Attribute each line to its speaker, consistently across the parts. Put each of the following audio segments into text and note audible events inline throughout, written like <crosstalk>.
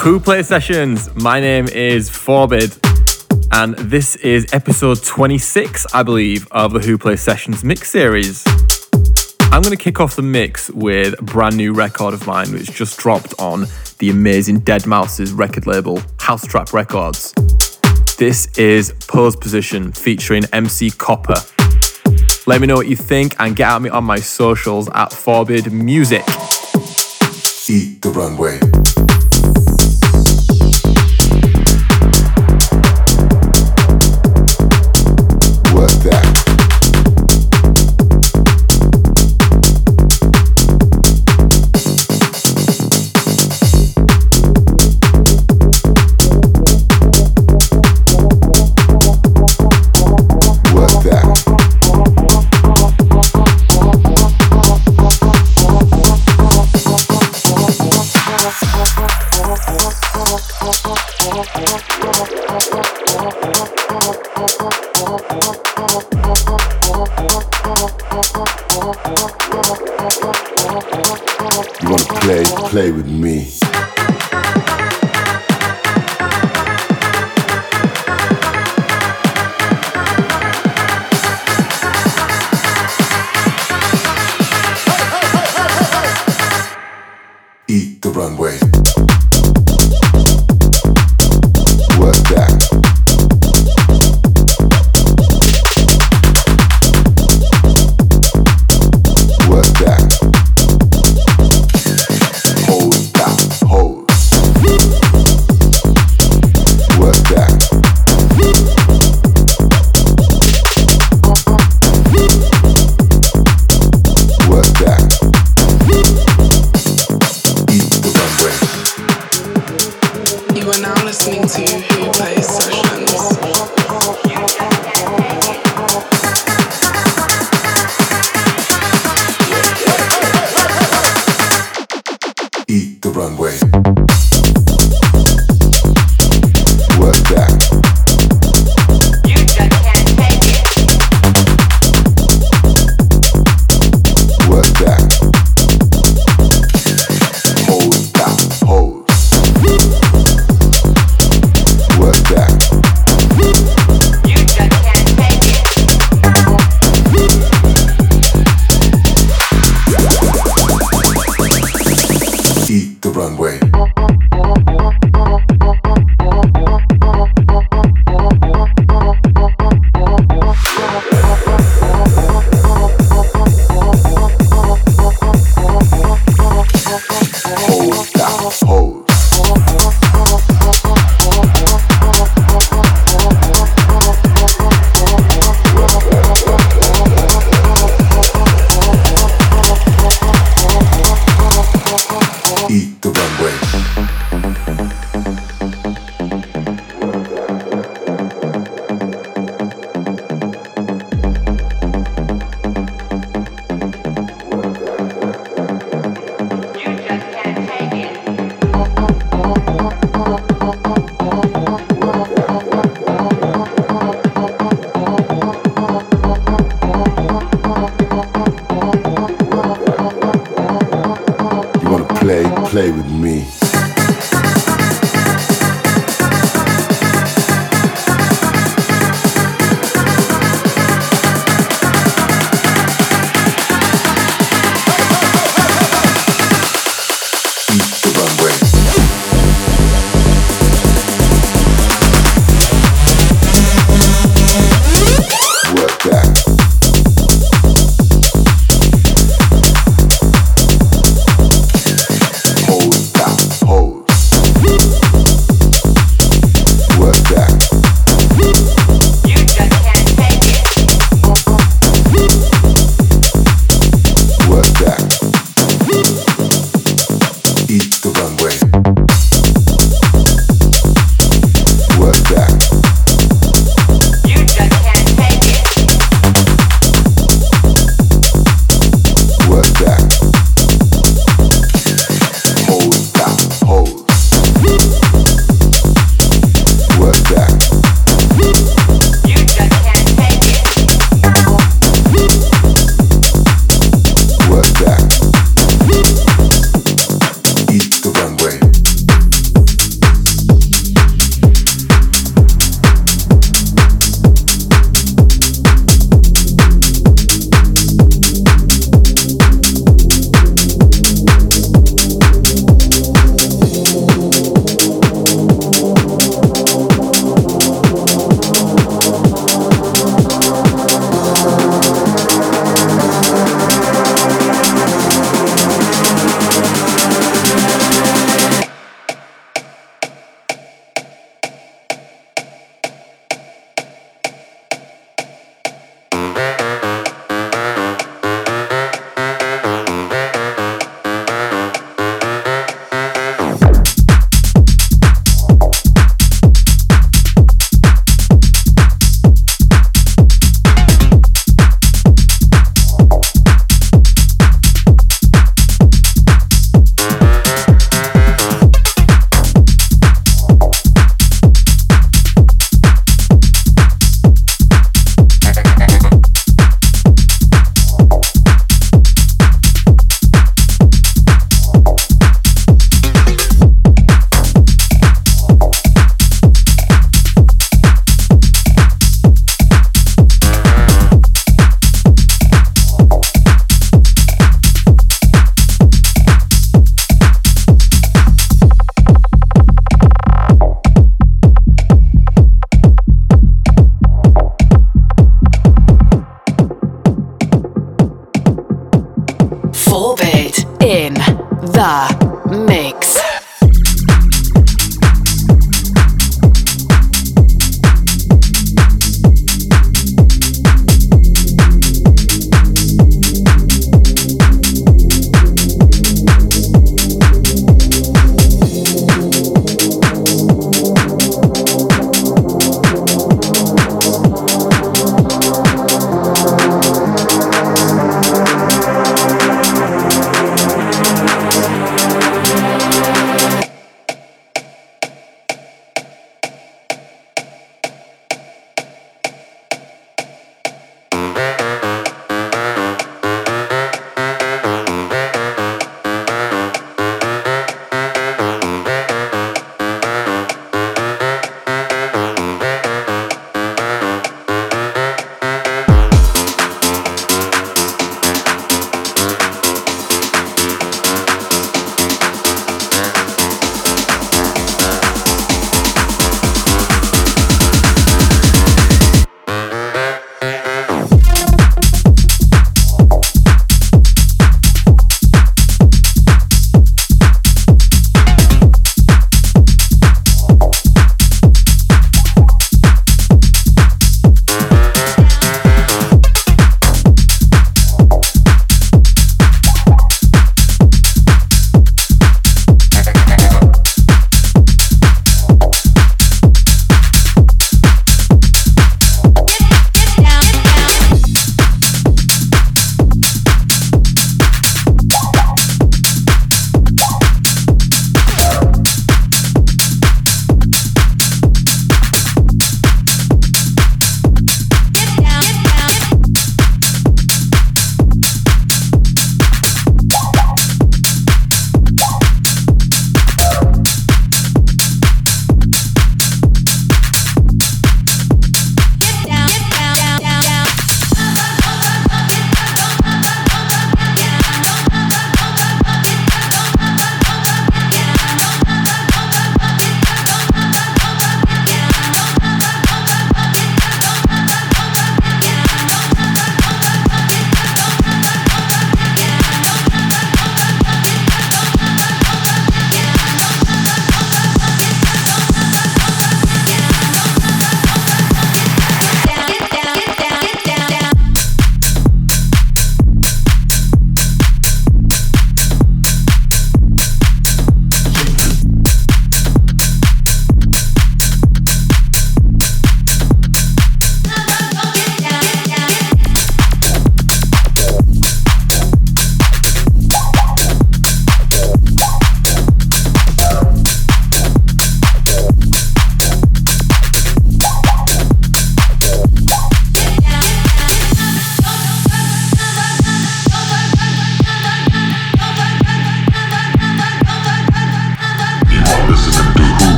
Speaker 1: Who
Speaker 2: Play Sessions? My name is Forbid, and this is episode 26, I believe, of the Who Play Sessions mix series. I'm going to kick off the mix with a brand new record of mine, which just dropped on the amazing Deadmau5's record label, Mau5trap Records. This is Pose Position featuring MC Copper. Let me know what you think and get at me on my socials at Forbid Music.
Speaker 3: Eat the runway. Play? With me.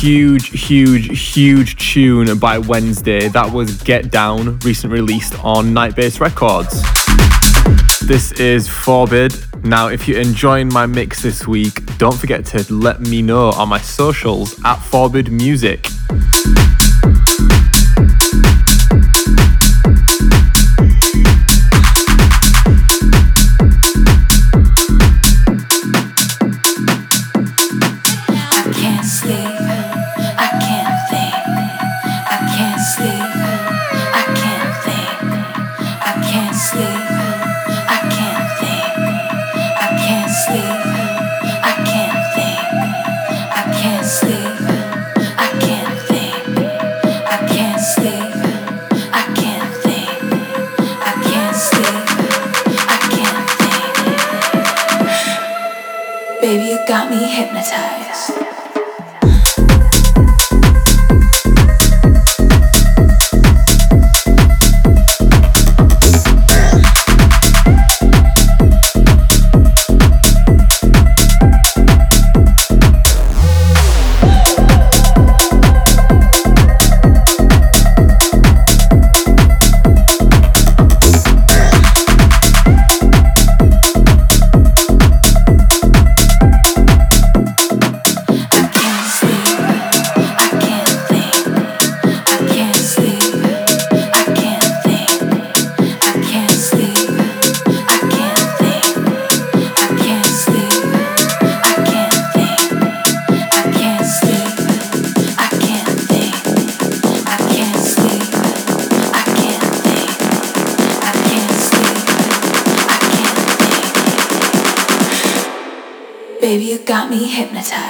Speaker 4: huge, huge, huge tune by Wednesday. That was Get Down, recent released on Nightbase Records. This is Forbid. Now, if you're enjoying my mix this week, don't forget to let me know on my socials at Forbid Music.
Speaker 5: hypnotized.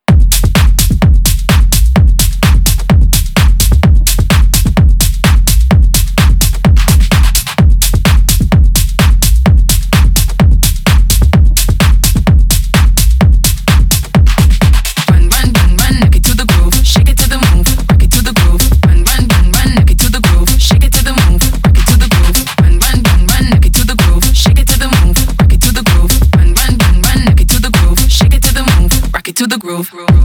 Speaker 6: to the groove.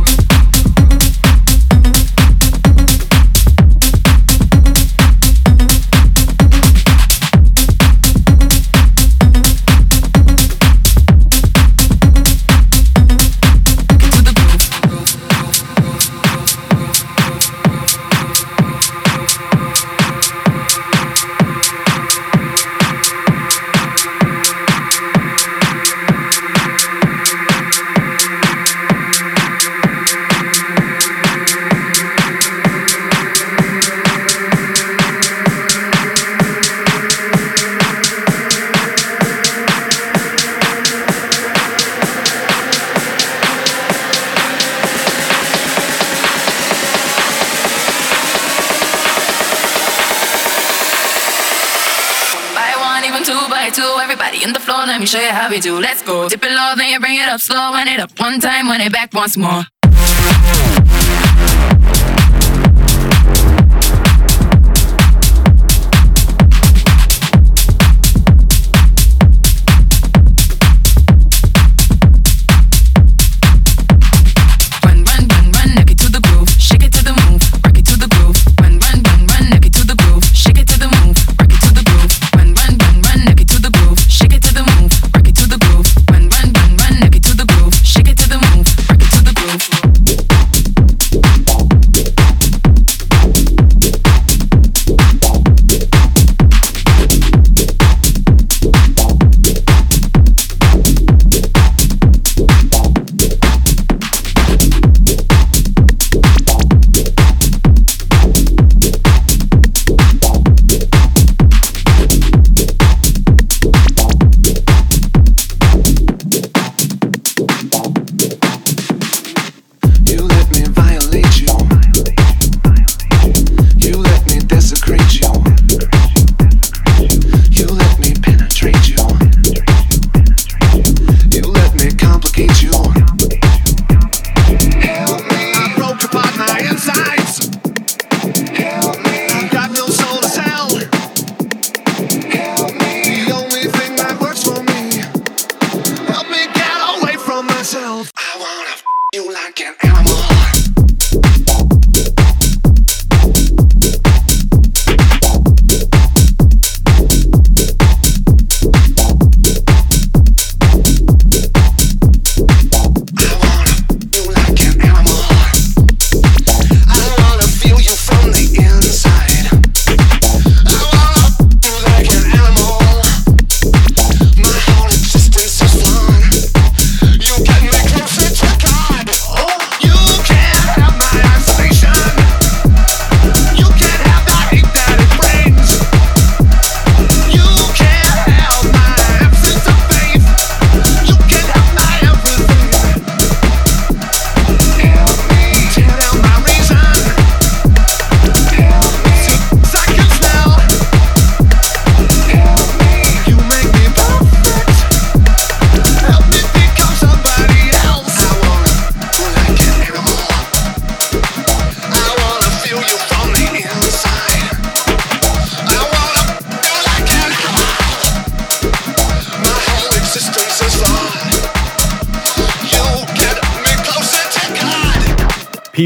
Speaker 7: goes. Dip it low, then you bring it up slow. Run it up one time, run it back once more.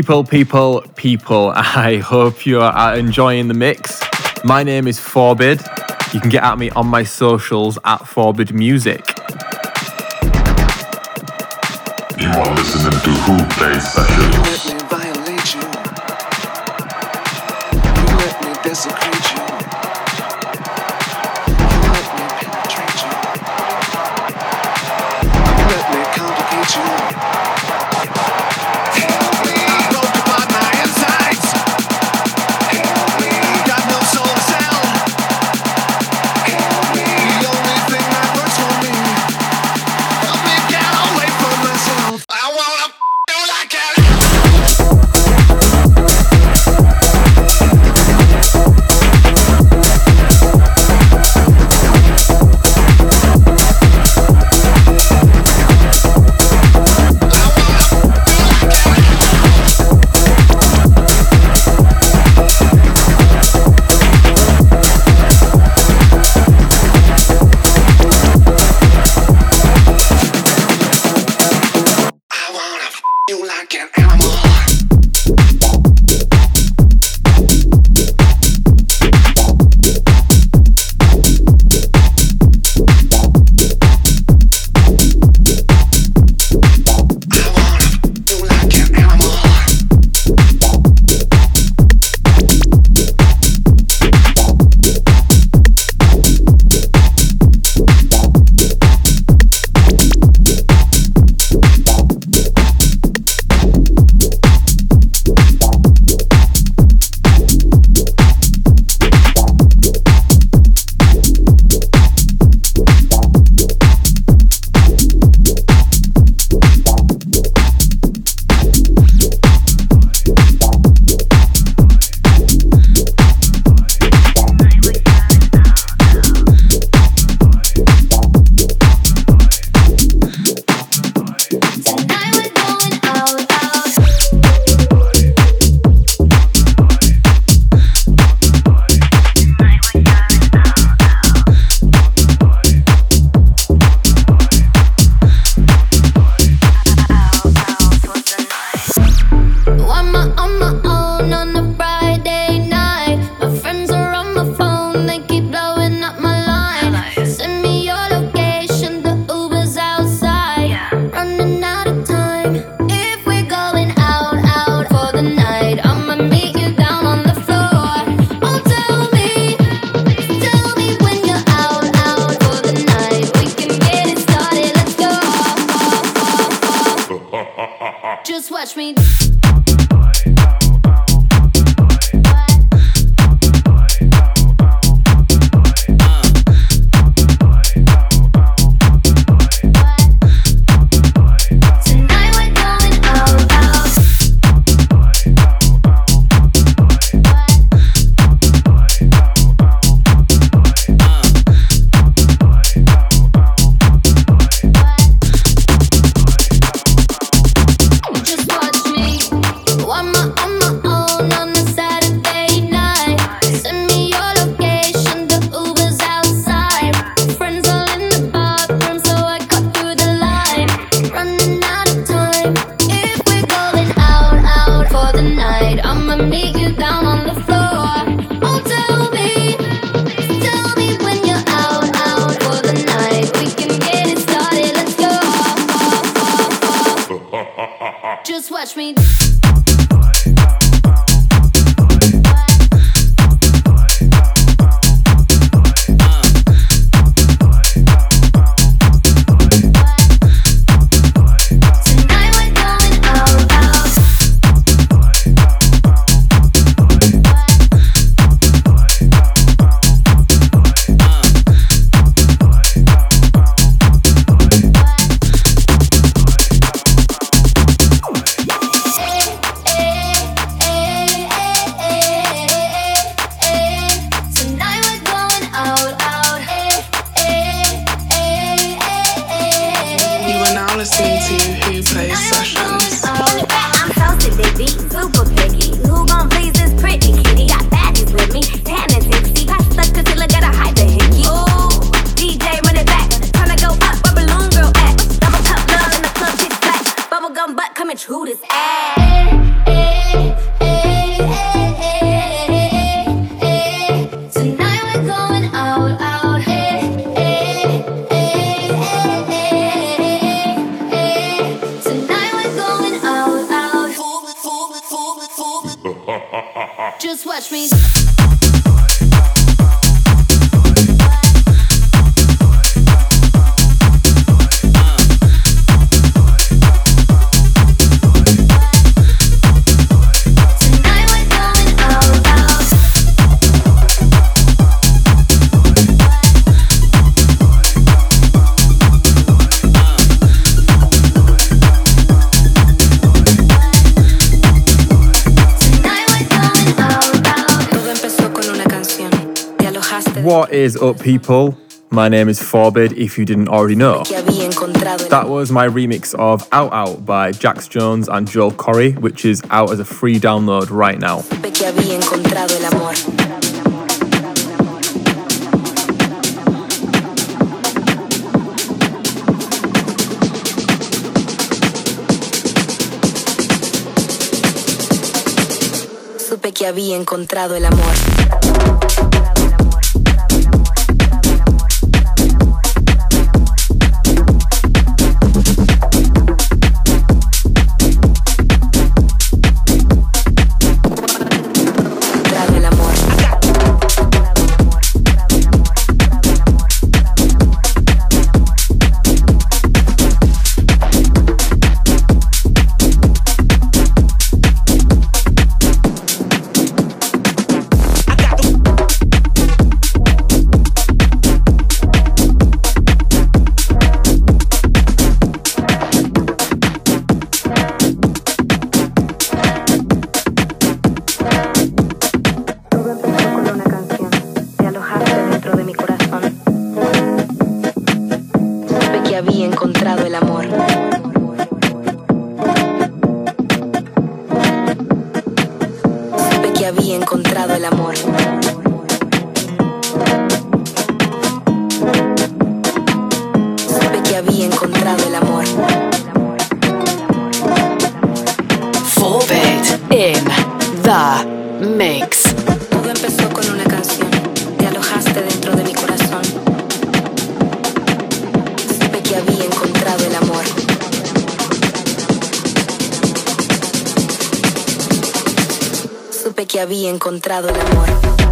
Speaker 2: People, people, people, <laughs> I hope you are enjoying the mix. My name is Forbid. You can get at me on my socials at Forbid Music.
Speaker 8: You are listening to Who Plays Sessions.
Speaker 2: What is up, people? My name is Forbid, if you didn't already know. That was my remix of Out Out by Jax Jones and Joel Corry, which is out as a free download right now.
Speaker 9: Supe que había encontrado el amor. había encontrado el amor.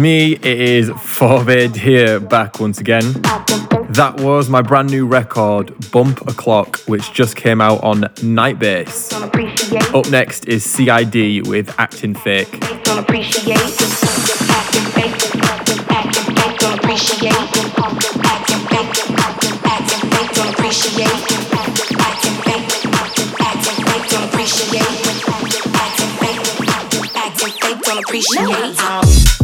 Speaker 2: me, it is Forbid here back once again. That was my brand new record, Bump O'Clock, which just came out on Nightbase. Up next is CID with Acting Fake.
Speaker 10: appreciate. No.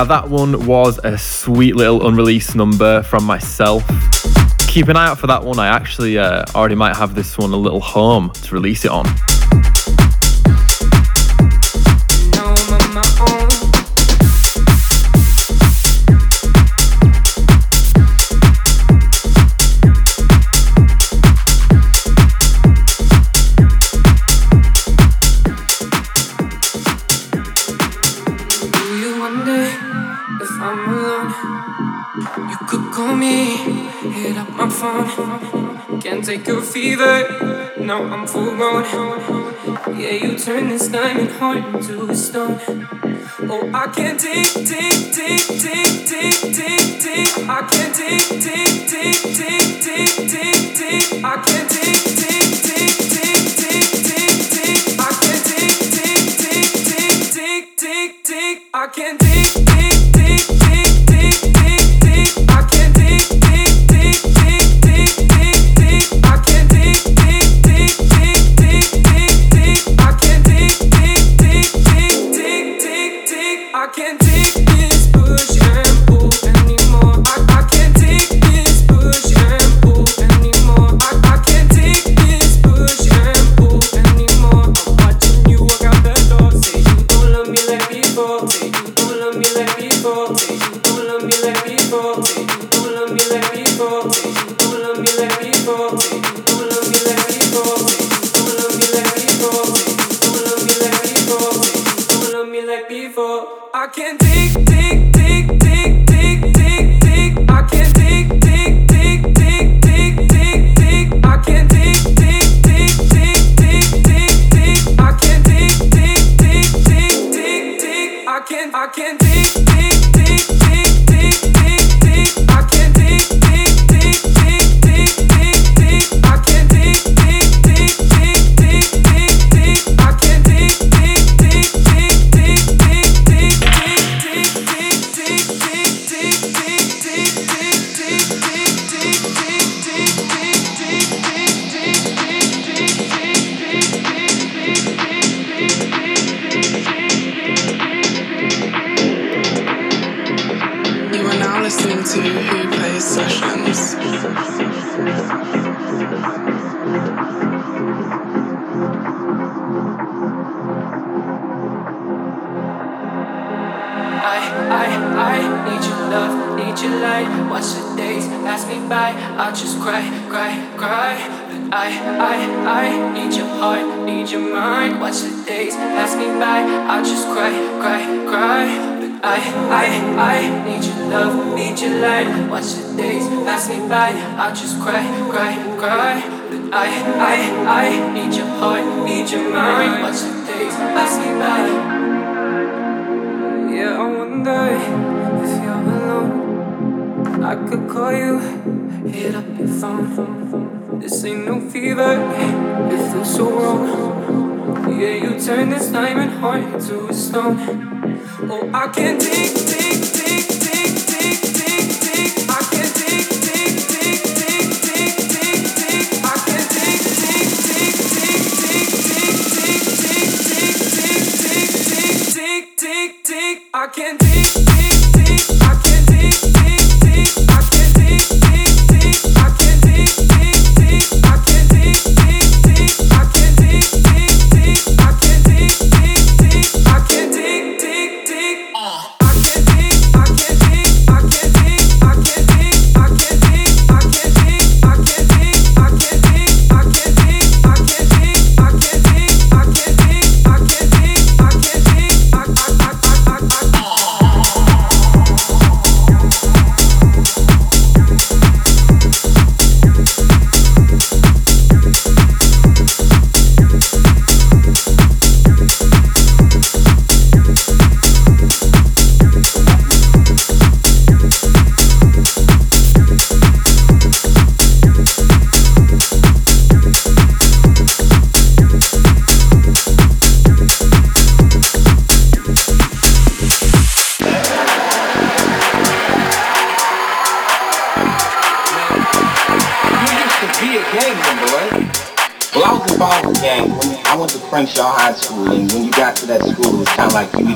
Speaker 2: Now, that one was a sweet little unreleased number from myself. Keep an eye out for that one. I actually uh, already might have this one a little home to release it on.
Speaker 11: fever. Now I'm full grown. Yeah, you turn this diamond heart into a stone. Oh, I can't take, take, take, take, take, take, take. I can't take, take, take, take, take, take, take. I can't take, take, take, take, take, take, take. I can't take. I can't take. cry, cry. But I, I, I need your heart, need your mind. Watch the days pass me by. Yeah, I wonder if you're alone. I could call you, hit up your phone. This ain't no fever, it feels so wrong. Yeah, you turn this diamond heart into a stone. Oh, I can't take, take, take, take, take. I can't take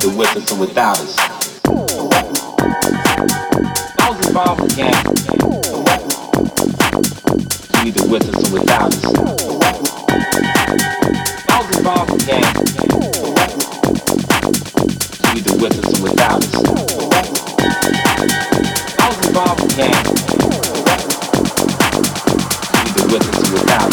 Speaker 12: either with us or without us. I was involved in gangs, either with us or without us. I was involved in gangs, either with us or without us. I was involved in gangs, either with us or without us.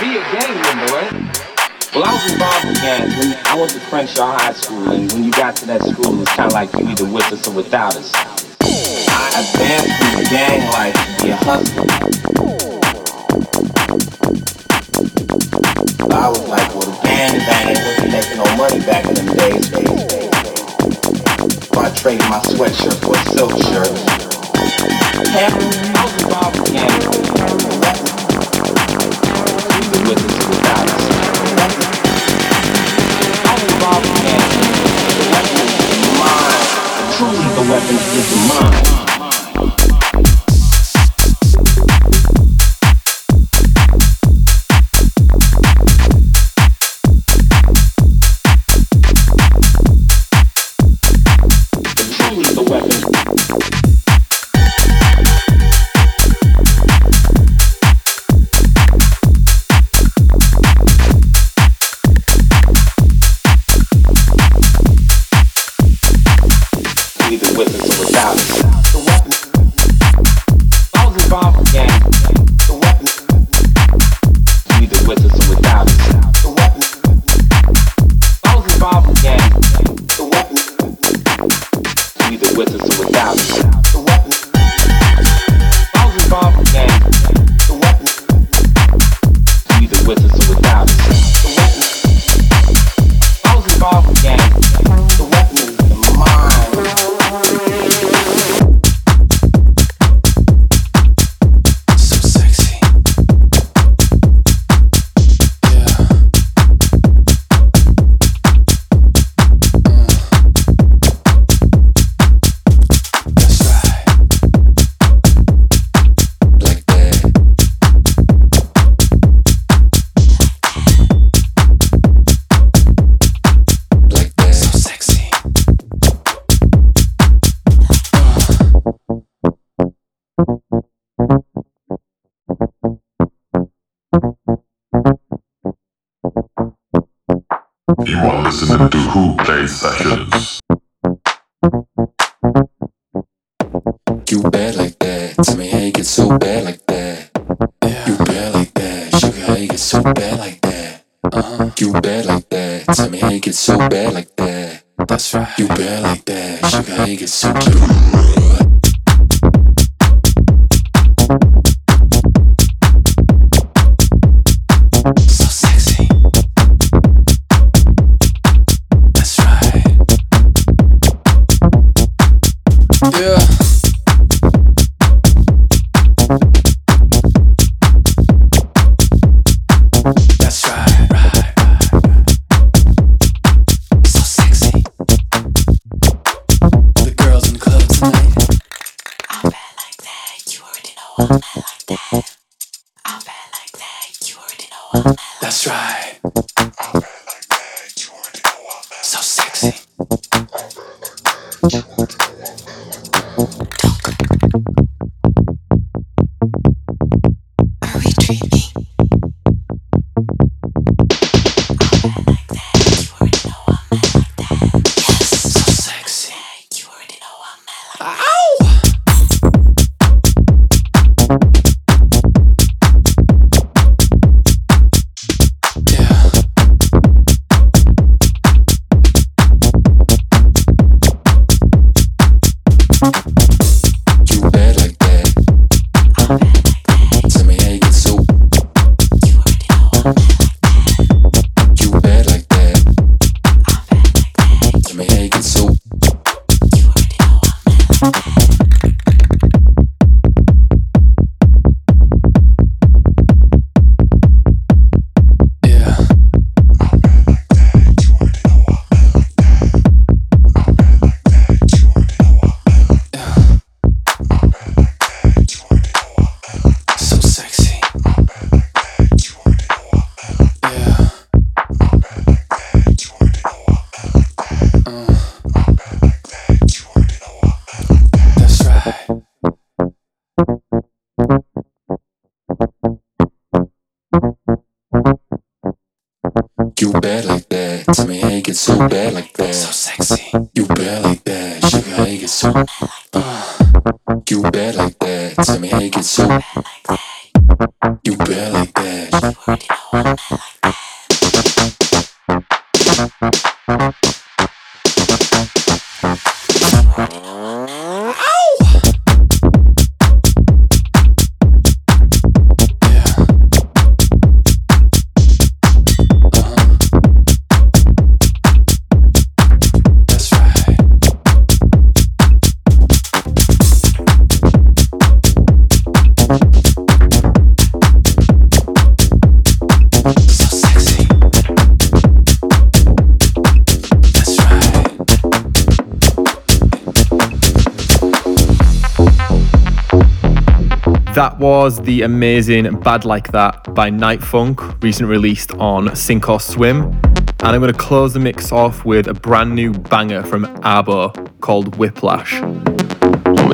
Speaker 12: be a gang. Well, I was involved in gangs. When I went to Crenshaw High School, and when you got to that school, it's kind of like you either with us or without us. I advanced through gang life to be a hustler. I was like, well, the band banging wasn't making no money back in the days. So I traded my sweatshirt for a silk shirt. Hell, I was involved with gangs weapon is the mind.
Speaker 8: Listening to Wh0 Plays Sessions.
Speaker 13: You bad like that. Tell me how you get so bad like that. Yeah. You bad like that. Sugar, how you get so bad like that. Uh-huh. You bad like that. Tell me how you get so bad like that. That's right. You bad like that. Sugar, how you get so bad.
Speaker 14: You bad like that.
Speaker 13: So sexy.
Speaker 14: You bad like
Speaker 13: that. Sugar, how you get so. Uh. You bad like that. Tell me how you get so. You bad like that.
Speaker 2: That was the amazing Bad Like That by Night Funk, recently released on Sink or Swim. And I'm going to close the mix off with a brand new banger from Abo called Whiplash.
Speaker 15: I'm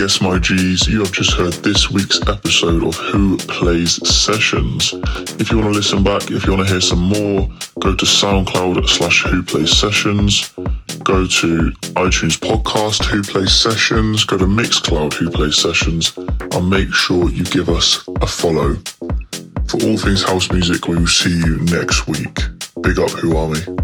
Speaker 15: Yes,
Speaker 1: my G's, you have just heard this week's episode of Wh0 Plays Sessions. If you want to listen back, if you want to hear some more, go to SoundCloud slash Wh0 Plays Sessions, go to iTunes Podcast Wh0 Plays Sessions, go to Mixcloud Wh0 Plays Sessions, and make sure you give us a follow. For all things house music, we will see you next week. Big up Who Army.